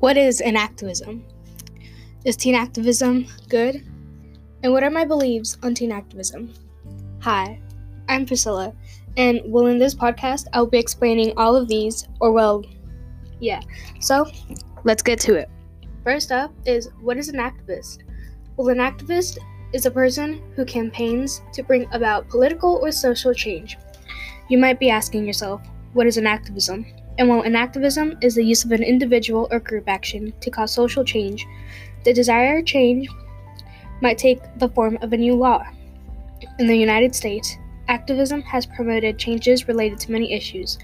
What is an activism? Is teen activism good? And what are my beliefs on teen activism? Hi, I'm Priscilla, and well, in this podcast, I'll be explaining all of these, or well, yeah. So, let's get to it. First up is what is an activist? Well, an activist is a person who campaigns to bring about political or social change. You might be asking yourself, what is an activism? And while an activism is the use of an individual or group action to cause social change, the desired change might take the form of a new law. In the United States, activism has promoted changes related to many issues.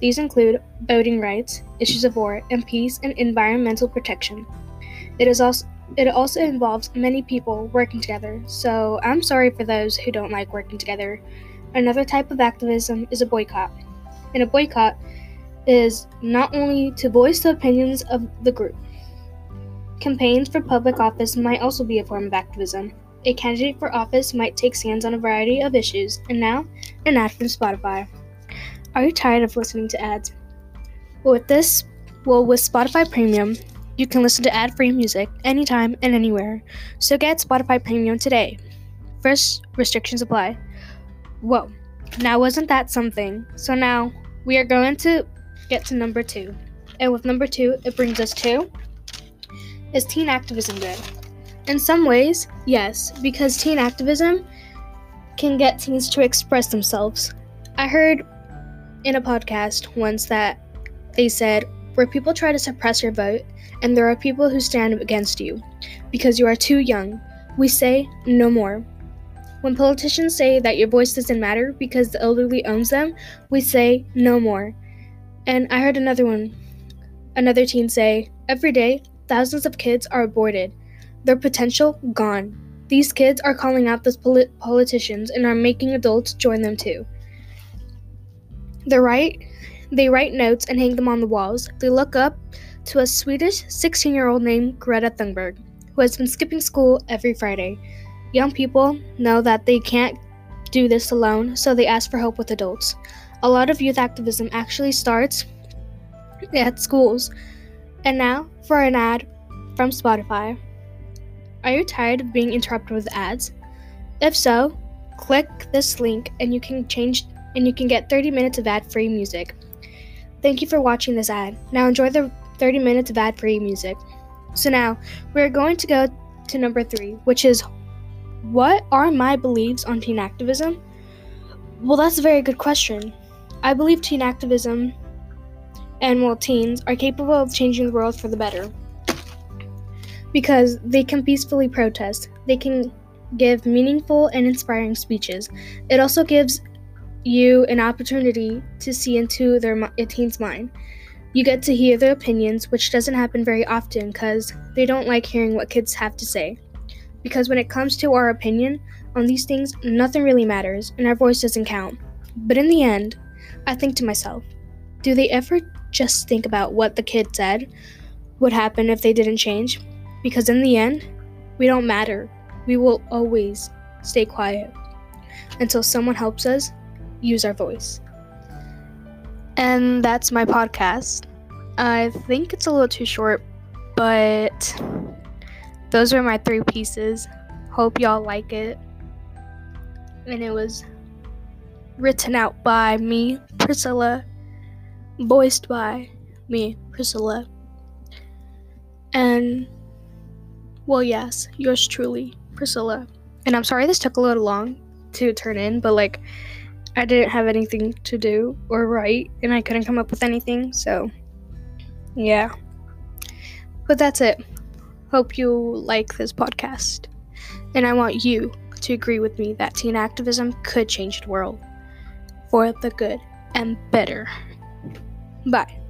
These include voting rights, issues of war and peace, and environmental protection. It is also it also involves many people working together, so I'm sorry for those who don't like working together. Another type of activism is a boycott. In a boycott, is not only to voice the opinions of the group. Campaigns for public office might also be a form of activism. A candidate for office might take stands on a variety of issues. And now, an ad from Spotify. Are you tired of listening to ads? Well, with this, well, with Spotify Premium, you can listen to ad-free music anytime and anywhere. So get Spotify Premium today. First, restrictions apply. Whoa, now wasn't that something? So now we are going to get to number two. And with number two, it brings us to Is teen activism good? In some ways, yes, because teen activism can get teens to express themselves. I heard in a podcast once that they said, where people try to suppress your vote, and there are people who stand against you because you are too young, we say no more. When politicians say that your voice doesn't matter because the elderly owns them, we say no more. And I heard another one, another teen say, Every day, thousands of kids are aborted. Their potential gone. These kids are calling out those polit- politicians and are making adults join them too. They write, they write notes and hang them on the walls. They look up to a Swedish 16 year old named Greta Thunberg, who has been skipping school every Friday. Young people know that they can't do this alone, so they ask for help with adults. A lot of youth activism actually starts at schools. And now for an ad from Spotify. Are you tired of being interrupted with ads? If so, click this link and you can change and you can get 30 minutes of ad-free music. Thank you for watching this ad. Now enjoy the 30 minutes of ad-free music. So now, we're going to go to number 3, which is what are my beliefs on teen activism? Well, that's a very good question. I believe teen activism and well teens are capable of changing the world for the better. Because they can peacefully protest, they can give meaningful and inspiring speeches. It also gives you an opportunity to see into their a teen's mind. You get to hear their opinions, which doesn't happen very often because they don't like hearing what kids have to say. Because when it comes to our opinion on these things, nothing really matters and our voice doesn't count. But in the end, I think to myself, do they ever just think about what the kid said would happen if they didn't change? Because in the end, we don't matter. We will always stay quiet until someone helps us use our voice. And that's my podcast. I think it's a little too short, but those are my three pieces. Hope y'all like it. And it was written out by me, Priscilla, voiced by me, Priscilla. And, well, yes, yours truly, Priscilla. And I'm sorry this took a little long to turn in, but like, I didn't have anything to do or write, and I couldn't come up with anything, so yeah. But that's it. Hope you like this podcast. And I want you to agree with me that teen activism could change the world for the good and better. Bye.